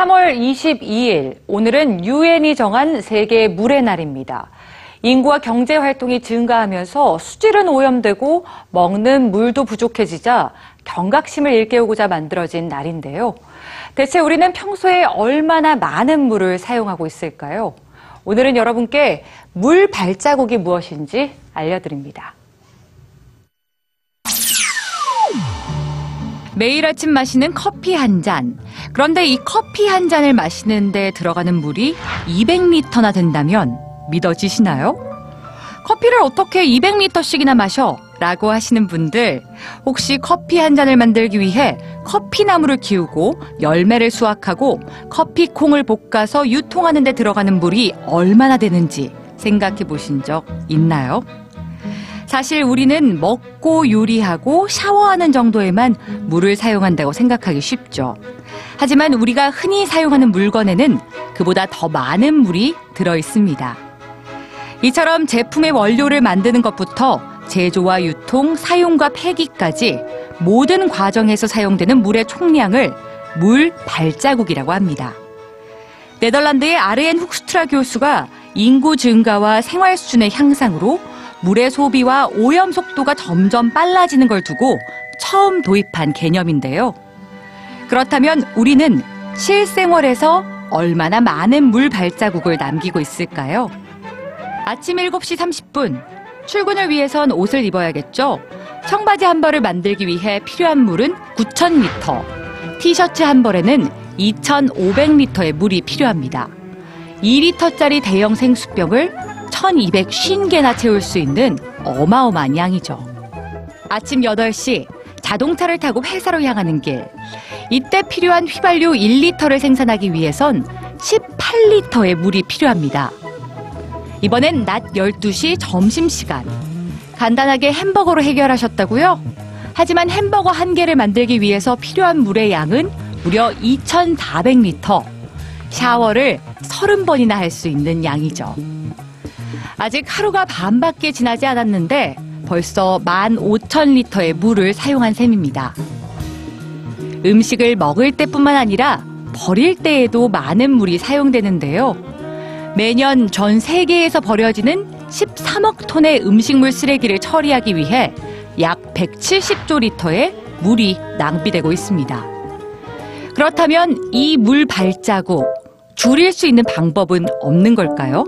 3월 22일, 오늘은 유엔이 정한 세계 물의 날입니다. 인구와 경제 활동이 증가하면서 수질은 오염되고 먹는 물도 부족해지자 경각심을 일깨우고자 만들어진 날인데요. 대체 우리는 평소에 얼마나 많은 물을 사용하고 있을까요? 오늘은 여러분께 물 발자국이 무엇인지 알려드립니다. 매일 아침 마시는 커피 한 잔. 그런데 이 커피 한 잔을 마시는데 들어가는 물이 200리터나 된다면 믿어지시나요? 커피를 어떻게 200리터씩이나 마셔? 라고 하시는 분들, 혹시 커피 한 잔을 만들기 위해 커피나무를 키우고 열매를 수확하고 커피콩을 볶아서 유통하는 데 들어가는 물이 얼마나 되는지 생각해 보신 적 있나요? 사실 우리는 먹고 요리하고 샤워하는 정도에만 물을 사용한다고 생각하기 쉽죠. 하지만 우리가 흔히 사용하는 물건에는 그보다 더 많은 물이 들어 있습니다. 이처럼 제품의 원료를 만드는 것부터 제조와 유통, 사용과 폐기까지 모든 과정에서 사용되는 물의 총량을 물 발자국이라고 합니다. 네덜란드의 아르엔 훅스트라 교수가 인구 증가와 생활 수준의 향상으로 물의 소비와 오염 속도가 점점 빨라지는 걸 두고 처음 도입한 개념인데요. 그렇다면 우리는 실생활에서 얼마나 많은 물 발자국을 남기고 있을까요? 아침 7시 30분. 출근을 위해선 옷을 입어야겠죠? 청바지 한 벌을 만들기 위해 필요한 물은 9,000리터. 티셔츠 한 벌에는 2,500리터의 물이 필요합니다. 2리터짜리 대형 생수병을 1250개나 채울 수 있는 어마어마한 양이죠. 아침 8시 자동차를 타고 회사로 향하는 길. 이때 필요한 휘발유 1리터를 생산하기 위해선 18리터의 물이 필요합니다. 이번엔 낮 12시 점심시간. 간단하게 햄버거로 해결하셨다고요? 하지만 햄버거 한 개를 만들기 위해서 필요한 물의 양은 무려 2,400리터. 샤워를 30번이나 할 수 있는 양이죠. 아직 하루가 반밖에 지나지 않았는데 벌써 15,000리터의 물을 사용한 셈입니다. 음식을 먹을 때뿐만 아니라 버릴 때에도 많은 물이 사용되는데요. 매년 전 세계에서 버려지는 13억 톤의 음식물 쓰레기를 처리하기 위해 약 170조 리터의 물이 낭비되고 있습니다. 그렇다면 이 물 발자국 줄일 수 있는 방법은 없는 걸까요?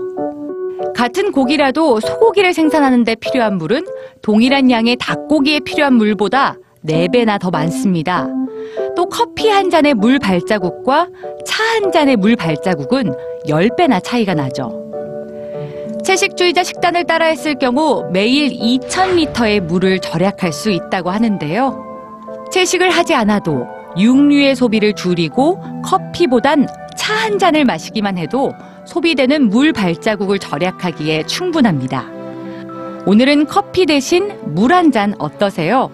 같은 고기라도 소고기를 생산하는데 필요한 물은 동일한 양의 닭고기에 필요한 물보다 4배나 더 많습니다. 또 커피 한 잔의 물 발자국과 차 한 잔의 물 발자국은 10배나 차이가 나죠. 채식주의자 식단을 따라 했을 경우 매일 2,000리터의 물을 절약할 수 있다고 하는데요. 채식을 하지 않아도 육류의 소비를 줄이고 커피보단 차 한 잔을 마시기만 해도 소비되는 물 발자국을 절약하기에 충분합니다. 오늘은 커피 대신 물 한 잔 어떠세요?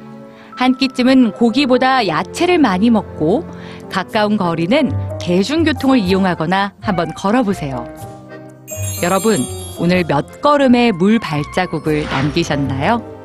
한 끼쯤은 고기보다 야채를 많이 먹고 가까운 거리는 대중교통을 이용하거나 한번 걸어보세요. 여러분, 오늘 몇 걸음의 물 발자국을 남기셨나요?